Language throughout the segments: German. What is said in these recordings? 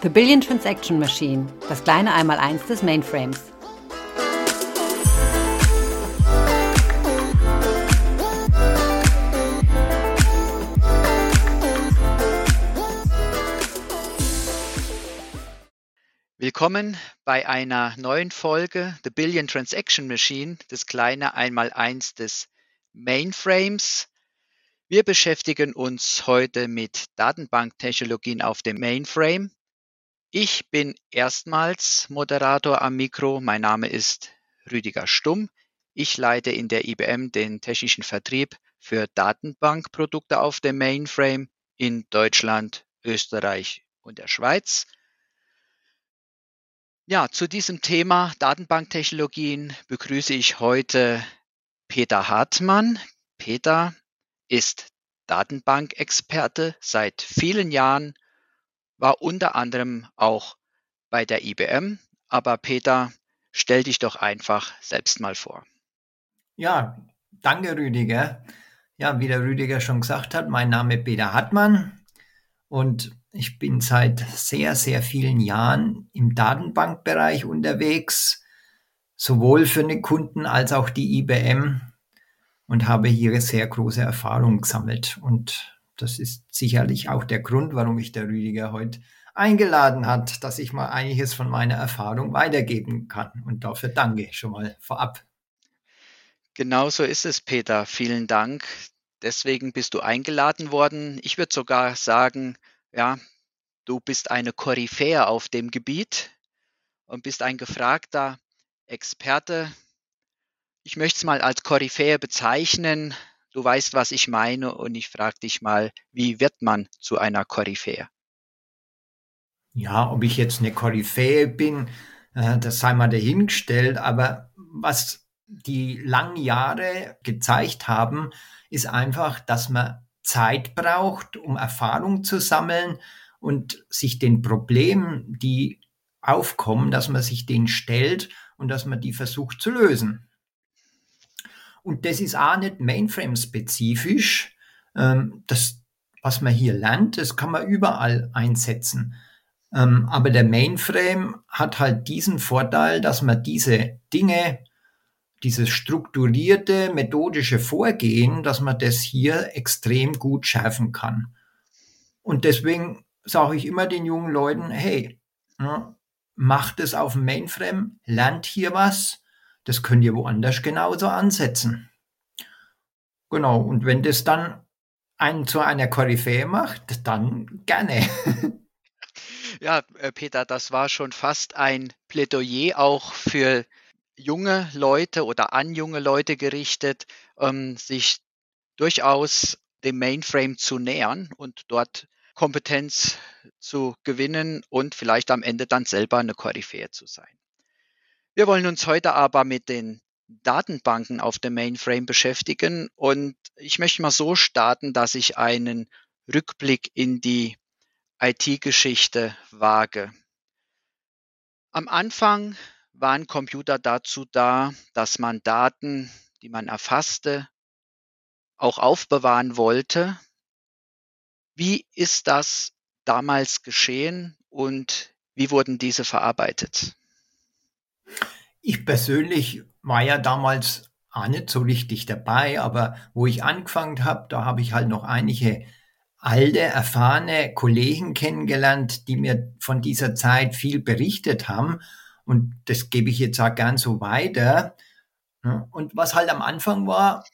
The Billion Transaction Machine, das kleine Einmaleins des Mainframes. Willkommen bei einer neuen Folge The Billion Transaction Machine, das kleine Einmaleins des Mainframes. Wir beschäftigen uns heute mit Datenbanktechnologien auf dem Mainframe ich bin erstmals Moderator am Mikro. Mein Name ist Rüdiger Stumm. Ich leite in der IBM den technischen Vertrieb für Datenbankprodukte auf dem Mainframe in Deutschland, Österreich und der Schweiz. Ja, zu diesem Thema Datenbanktechnologien begrüße ich heute Peter Hartmann. Peter ist Datenbankexperte seit vielen Jahren war unter anderem auch bei der IBM. Aber Peter, stell dich doch einfach selbst mal vor. Ja, danke Rüdiger. Ja, wie der Rüdiger schon gesagt hat, mein Name ist Peter Hartmann und ich bin seit sehr, sehr vielen Jahren im Datenbankbereich unterwegs, sowohl für den Kunden als auch die IBM und habe hier sehr große Erfahrung gesammelt. Und das ist sicherlich auch der Grund, warum ich der Rüdiger heute eingeladen hat, dass ich mal einiges von meiner Erfahrung weitergeben kann. Und dafür danke schon mal vorab. Genau so ist es, Peter. Vielen Dank. Deswegen bist du eingeladen worden. Ich würde sogar sagen, ja, du bist eine Koryphäe auf dem Gebiet und bist ein gefragter Experte. Ich möchte es mal als Koryphäe bezeichnen. Du weißt, was ich meine und ich frage dich mal, wie wird man zu einer Koryphäe? Ja, ob ich jetzt eine Koryphäe bin, äh, das sei mal dahingestellt, aber was die langen Jahre gezeigt haben, ist einfach, dass man Zeit braucht, um Erfahrung zu sammeln und sich den Problemen, die aufkommen, dass man sich denen stellt und dass man die versucht zu lösen. Und das ist auch nicht Mainframe-spezifisch. Ähm, das, was man hier lernt, das kann man überall einsetzen. Ähm, aber der Mainframe hat halt diesen Vorteil, dass man diese Dinge, dieses strukturierte methodische Vorgehen, dass man das hier extrem gut schärfen kann. Und deswegen sage ich immer den jungen Leuten, hey, ne, macht es auf dem Mainframe, lernt hier was, das könnt ihr woanders genauso ansetzen. Genau, und wenn das dann einen zu einer Koryphäe macht, dann gerne. Ja, äh, Peter, das war schon fast ein Plädoyer auch für junge Leute oder an junge Leute gerichtet, ähm, sich durchaus dem Mainframe zu nähern und dort Kompetenz zu gewinnen und vielleicht am Ende dann selber eine Koryphäe zu sein. Wir wollen uns heute aber mit den Datenbanken auf dem Mainframe beschäftigen und ich möchte mal so starten, dass ich einen Rückblick in die IT-Geschichte wage. Am Anfang waren Computer dazu da, dass man Daten, die man erfasste, auch aufbewahren wollte. Wie ist das damals geschehen und wie wurden diese verarbeitet? Ich persönlich war ja damals auch nicht so richtig dabei, aber wo ich angefangen habe, da habe ich halt noch einige alte, erfahrene Kollegen kennengelernt, die mir von dieser Zeit viel berichtet haben. Und das gebe ich jetzt auch gern so weiter. Und was halt am Anfang war,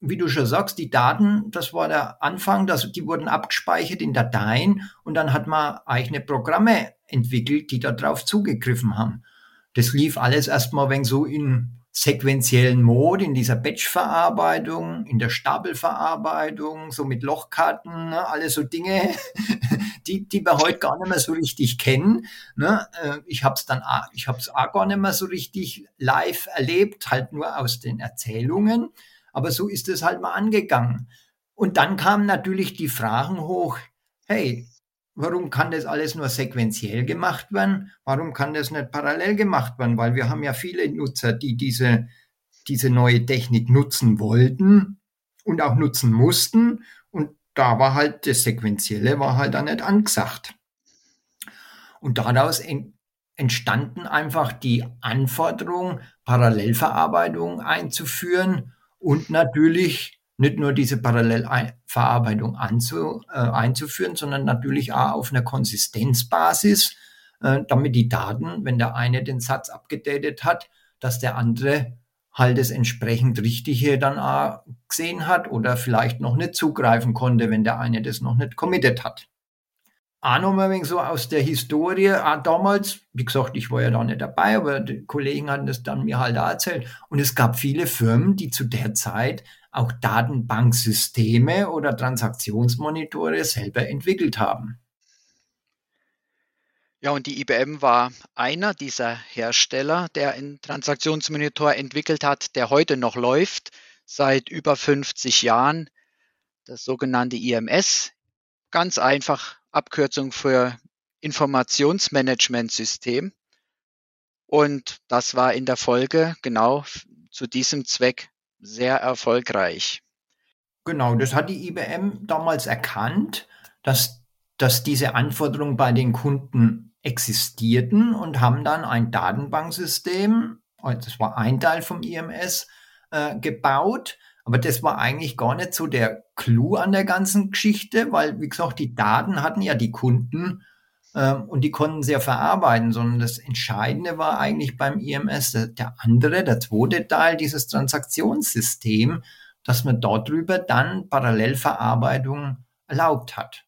wie du schon sagst, die Daten, das war der Anfang, das, die wurden abgespeichert in Dateien und dann hat man eigene Programme entwickelt, die darauf zugegriffen haben. Das lief alles erstmal wenn so in sequenziellen Mode, in dieser Batch-Verarbeitung, in der Stapelverarbeitung, so mit Lochkarten, ne, alles so Dinge, die, die wir heute gar nicht mehr so richtig kennen. Ne. Äh, ich habe es dann, ich habe es auch gar nicht mehr so richtig live erlebt, halt nur aus den Erzählungen. Aber so ist es halt mal angegangen. Und dann kamen natürlich die Fragen hoch, hey, Warum kann das alles nur sequenziell gemacht werden? Warum kann das nicht parallel gemacht werden? Weil wir haben ja viele Nutzer, die diese, diese neue Technik nutzen wollten und auch nutzen mussten. Und da war halt das Sequenzielle war halt dann nicht angesagt. Und daraus entstanden einfach die Anforderung, Parallelverarbeitung einzuführen und natürlich nicht nur diese Parallelverarbeitung anzu, äh, einzuführen, sondern natürlich auch auf einer Konsistenzbasis, äh, damit die Daten, wenn der eine den Satz abgedatet hat, dass der andere halt das entsprechend Richtige dann auch gesehen hat oder vielleicht noch nicht zugreifen konnte, wenn der eine das noch nicht committed hat. Auch noch mal so aus der Historie, auch damals, wie gesagt, ich war ja da nicht dabei, aber die Kollegen hatten das dann mir halt auch erzählt. Und es gab viele Firmen, die zu der Zeit auch Datenbanksysteme oder Transaktionsmonitore selber entwickelt haben. Ja, und die IBM war einer dieser Hersteller, der einen Transaktionsmonitor entwickelt hat, der heute noch läuft, seit über 50 Jahren, das sogenannte IMS. Ganz einfach Abkürzung für Informationsmanagementsystem. Und das war in der Folge genau zu diesem Zweck sehr erfolgreich. Genau, das hat die IBM damals erkannt, dass, dass diese Anforderungen bei den Kunden existierten und haben dann ein Datenbanksystem, das war ein Teil vom IMS, äh, gebaut. Aber das war eigentlich gar nicht so der Clou an der ganzen Geschichte, weil, wie gesagt, die Daten hatten ja die Kunden äh, und die konnten sie ja verarbeiten, sondern das Entscheidende war eigentlich beim IMS der, der andere, der zweite Teil, dieses Transaktionssystem, dass man darüber dann Parallelverarbeitung erlaubt hat.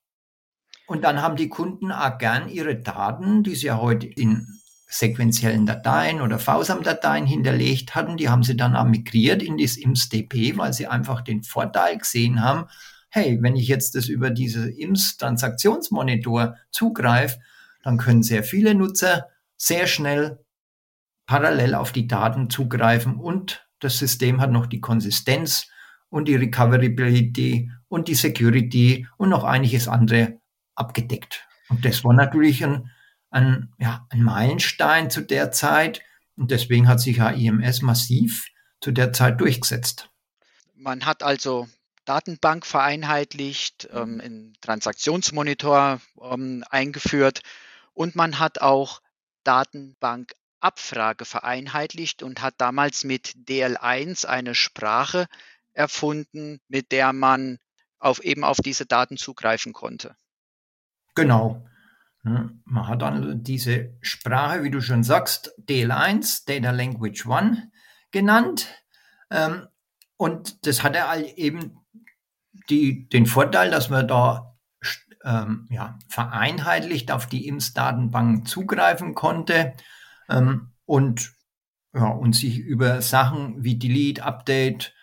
Und dann haben die Kunden auch gern ihre Daten, die sie ja heute in sequentiellen Dateien oder VSAM-Dateien hinterlegt hatten, die haben sie dann auch migriert in das IMS-DP, weil sie einfach den Vorteil gesehen haben, hey, wenn ich jetzt das über diese IMS-Transaktionsmonitor zugreife, dann können sehr viele Nutzer sehr schnell parallel auf die Daten zugreifen und das System hat noch die Konsistenz und die Recoverability und die Security und noch einiges andere abgedeckt. Und das war natürlich ein, ein, ja, ein Meilenstein zu der Zeit. Und deswegen hat sich ja IMS massiv zu der Zeit durchgesetzt. Man hat also Datenbank vereinheitlicht, ähm, einen Transaktionsmonitor ähm, eingeführt und man hat auch Datenbankabfrage vereinheitlicht und hat damals mit DL1 eine Sprache erfunden, mit der man auf eben auf diese Daten zugreifen konnte. Genau. Man hat dann diese Sprache, wie du schon sagst, DL1, Data Language One, genannt. Ähm, und das hatte eben die, den Vorteil, dass man da ähm, ja, vereinheitlicht auf die IMS-Datenbank zugreifen konnte ähm, und, ja, und sich über Sachen wie Delete, Update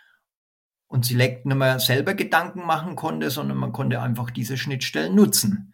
und Select nicht mehr selber Gedanken machen konnte, sondern man konnte einfach diese Schnittstellen nutzen.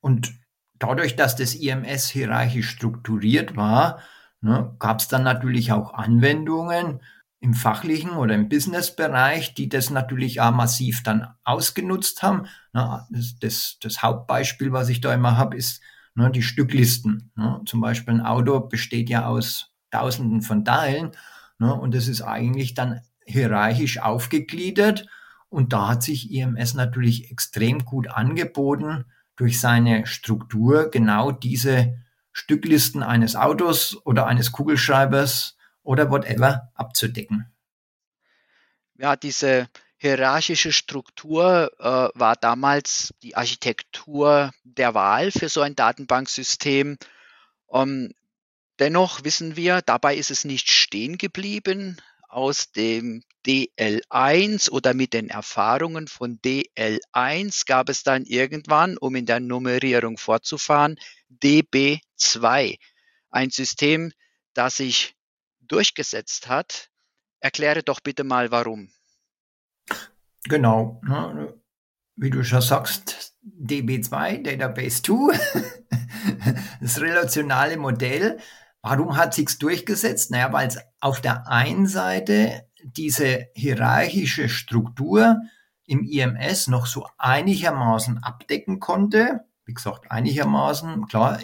Und dadurch, dass das IMS hierarchisch strukturiert war, ne, gab es dann natürlich auch Anwendungen im fachlichen oder im Businessbereich, die das natürlich auch massiv dann ausgenutzt haben. Ne, das, das, das, Hauptbeispiel, was ich da immer habe, ist ne, die Stücklisten. Ne. Zum Beispiel ein Auto besteht ja aus Tausenden von Teilen ne, und das ist eigentlich dann hierarchisch aufgegliedert. Und da hat sich IMS natürlich extrem gut angeboten, durch seine Struktur genau diese Stücklisten eines Autos oder eines Kugelschreibers oder whatever abzudecken. Ja, diese hierarchische Struktur äh, war damals die Architektur der Wahl für so ein Datenbanksystem. Ähm, dennoch wissen wir, dabei ist es nicht stehen geblieben aus dem DL1 oder mit den Erfahrungen von DL1 gab es dann irgendwann, um in der Nummerierung fortzufahren, DB2, ein System, das sich durchgesetzt hat. Erkläre doch bitte mal warum. Genau, ne, wie du schon sagst, DB2, Database 2, das relationale Modell Warum hat sich's durchgesetzt? Naja, weil es auf der einen Seite diese hierarchische Struktur im IMS noch so einigermaßen abdecken konnte. Wie gesagt, einigermaßen, klar,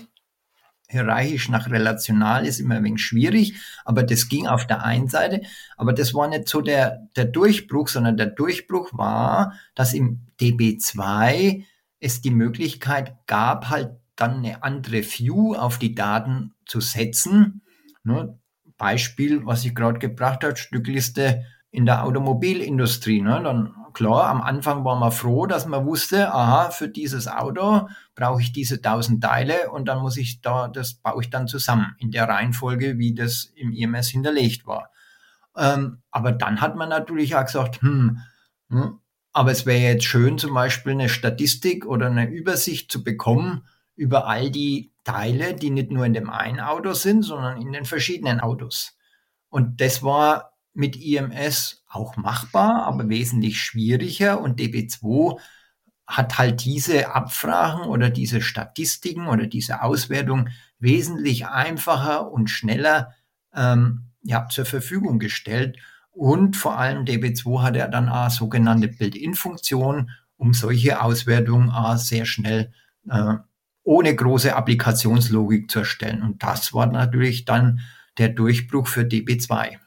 hierarchisch nach relational ist immer ein wenig schwierig, aber das ging auf der einen Seite. Aber das war nicht so der, der Durchbruch, sondern der Durchbruch war, dass im DB2 es die Möglichkeit gab, halt dann eine andere View auf die Daten zu setzen. Ne? Beispiel, was ich gerade gebracht habe, Stückliste in der Automobilindustrie. Ne? Dann klar, am Anfang war man froh, dass man wusste, aha, für dieses Auto brauche ich diese 1000 Teile und dann muss ich da, das baue ich dann zusammen in der Reihenfolge, wie das im IMS hinterlegt war. Ähm, aber dann hat man natürlich auch gesagt, hm, hm aber es wäre jetzt schön, zum Beispiel eine Statistik oder eine Übersicht zu bekommen über all die Teile, die nicht nur in dem einen Auto sind, sondern in den verschiedenen Autos. Und das war mit IMS auch machbar, aber wesentlich schwieriger. Und DB2 hat halt diese Abfragen oder diese Statistiken oder diese Auswertung wesentlich einfacher und schneller ähm, ja, zur Verfügung gestellt. Und vor allem DB2 hat ja dann auch sogenannte Build-in-Funktion, um solche Auswertungen auch sehr schnell äh, ohne große Applikationslogik zu erstellen. Und das war natürlich dann der Durchbruch für DB2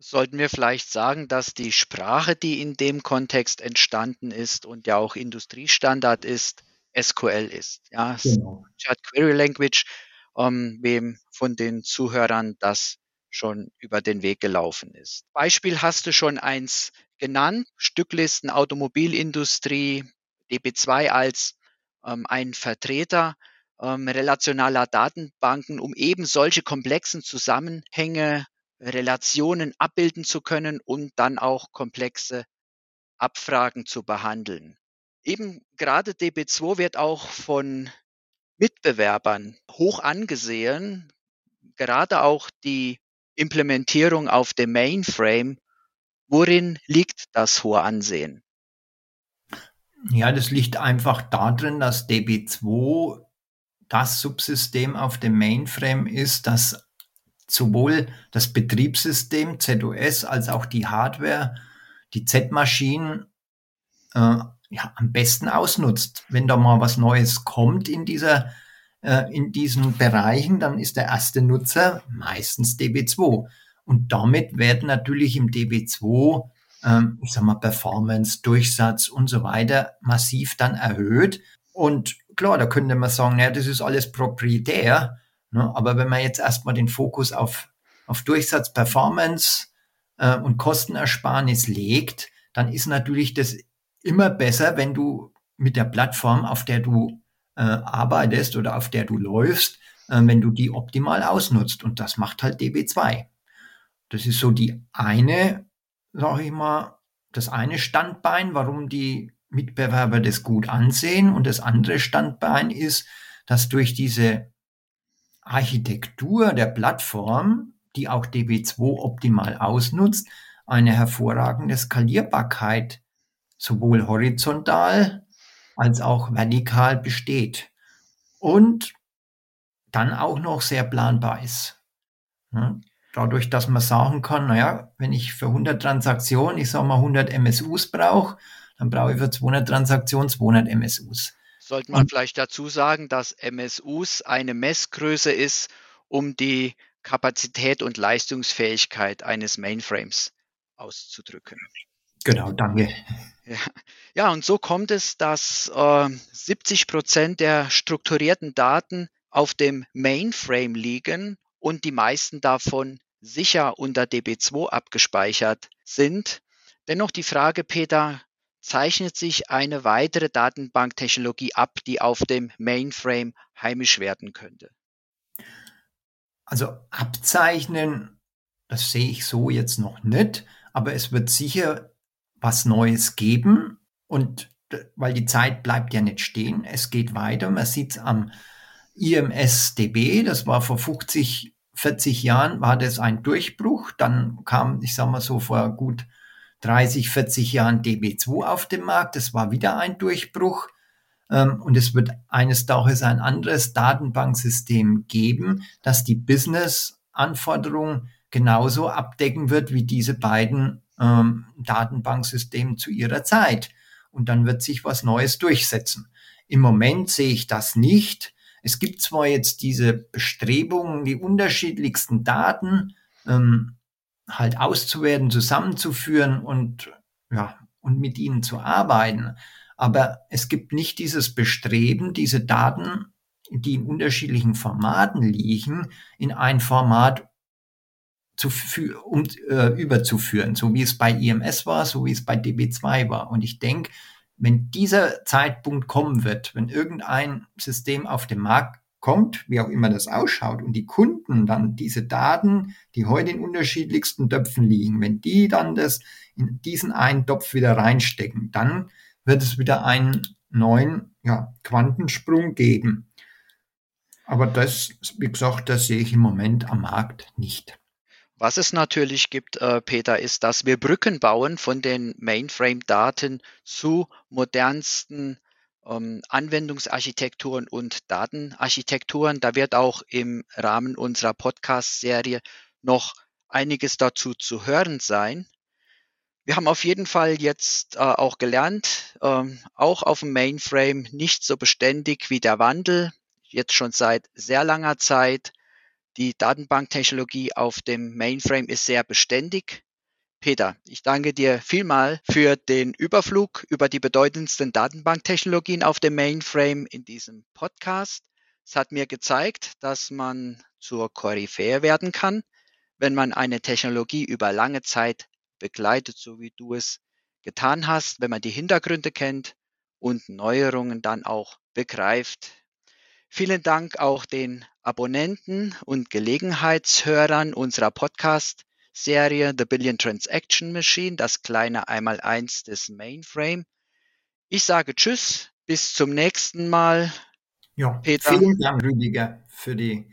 sollten wir vielleicht sagen, dass die Sprache, die in dem Kontext entstanden ist und ja auch Industriestandard ist, SQL ist. Ja, genau. Query Language, ähm, wem von den Zuhörern das schon über den Weg gelaufen ist. Beispiel hast du schon eins genannt, Stücklisten Automobilindustrie, DB2 als ein Vertreter ähm, relationaler Datenbanken, um eben solche komplexen Zusammenhänge Relationen abbilden zu können und dann auch komplexe Abfragen zu behandeln. Eben gerade DB2 wird auch von Mitbewerbern hoch angesehen, gerade auch die Implementierung auf dem Mainframe. Worin liegt das hohe Ansehen? Ja, das liegt einfach darin, dass DB2 das Subsystem auf dem Mainframe ist, das sowohl das Betriebssystem ZOS als auch die Hardware, die Z-Maschinen äh, ja, am besten ausnutzt. Wenn da mal was Neues kommt in dieser äh, in diesen Bereichen, dann ist der erste Nutzer meistens DB2. Und damit werden natürlich im DB2, ähm, ich sag mal, Performance, Durchsatz und so weiter massiv dann erhöht. Und klar, da könnte man sagen, ja, das ist alles proprietär. Ne? Aber wenn man jetzt erstmal den Fokus auf, auf Durchsatz, Performance äh, und Kostenersparnis legt, dann ist natürlich das immer besser, wenn du mit der Plattform, auf der du äh, arbeitest oder auf der du läufst, äh, wenn du die optimal ausnutzt. Und das macht halt DB2. Das ist so die eine, sag ich mal, das eine Standbein, warum die Mitbewerber das gut ansehen. Und das andere Standbein ist, dass durch diese Architektur der Plattform, die auch DB2 optimal ausnutzt, eine hervorragende Skalierbarkeit sowohl horizontal als auch vertikal besteht und dann auch noch sehr planbar ist. Dadurch, dass man sagen kann, naja, wenn ich für 100 Transaktionen, ich sage mal 100 MSUs brauche, dann brauche ich für 200 Transaktionen 200 MSUs. Sollte man vielleicht dazu sagen, dass MSUs eine Messgröße ist, um die Kapazität und Leistungsfähigkeit eines Mainframes auszudrücken. Genau, danke. Ja, ja und so kommt es, dass äh, 70 Prozent der strukturierten Daten auf dem Mainframe liegen und die meisten davon sicher unter DB2 abgespeichert sind. Dennoch die Frage, Peter, zeichnet sich eine weitere Datenbanktechnologie ab, die auf dem Mainframe heimisch werden könnte? Also abzeichnen, das sehe ich so jetzt noch nicht, aber es wird sicher was Neues geben und weil die Zeit bleibt ja nicht stehen, es geht weiter. Man sieht es am IMS-DB, das war vor 50, 40 Jahren, war das ein Durchbruch. Dann kam, ich sage mal so, vor gut 30, 40 Jahren DB2 auf dem Markt. Das war wieder ein Durchbruch. Ähm, und es wird eines Tages ein anderes Datenbanksystem geben, das die Business-Anforderungen genauso abdecken wird wie diese beiden ähm, Datenbanksysteme zu ihrer Zeit. Und dann wird sich was Neues durchsetzen. Im Moment sehe ich das nicht. Es gibt zwar jetzt diese Bestrebungen, die unterschiedlichsten Daten ähm, halt auszuwerten, zusammenzuführen und, ja, und mit ihnen zu arbeiten. Aber es gibt nicht dieses Bestreben, diese Daten die in unterschiedlichen Formaten liegen, in ein Format zu, um, äh, überzuführen, so wie es bei IMS war, so wie es bei DB2 war. Und ich denke, wenn dieser Zeitpunkt kommen wird, wenn irgendein System auf den Markt kommt, wie auch immer das ausschaut, und die Kunden dann diese Daten, die heute in unterschiedlichsten Töpfen liegen, wenn die dann das in diesen einen Topf wieder reinstecken, dann wird es wieder einen neuen ja, Quantensprung geben. Aber das, wie gesagt, das sehe ich im Moment am Markt nicht. Was es natürlich gibt, äh, Peter, ist, dass wir Brücken bauen von den Mainframe-Daten zu modernsten ähm, Anwendungsarchitekturen und Datenarchitekturen. Da wird auch im Rahmen unserer Podcast-Serie noch einiges dazu zu hören sein. Wir haben auf jeden Fall jetzt äh, auch gelernt, ähm, auch auf dem Mainframe nicht so beständig wie der Wandel, jetzt schon seit sehr langer Zeit. Die Datenbanktechnologie auf dem Mainframe ist sehr beständig. Peter, ich danke dir vielmal für den Überflug über die bedeutendsten Datenbanktechnologien auf dem Mainframe in diesem Podcast. Es hat mir gezeigt, dass man zur Koryphäe werden kann, wenn man eine Technologie über lange Zeit begleitet, so wie du es getan hast, wenn man die Hintergründe kennt und Neuerungen dann auch begreift. Vielen Dank auch den Abonnenten und Gelegenheitshörern unserer Podcast-Serie The Billion Transaction Machine, das kleine Einmaleins des Mainframe. Ich sage Tschüss, bis zum nächsten Mal. Ja, Peter. vielen Dank, Rüdiger, für die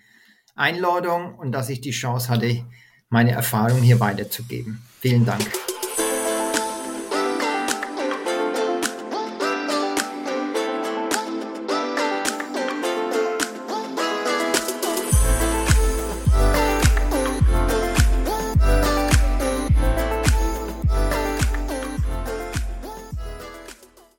Einladung und dass ich die Chance hatte, meine Erfahrung hier weiterzugeben. Vielen Dank.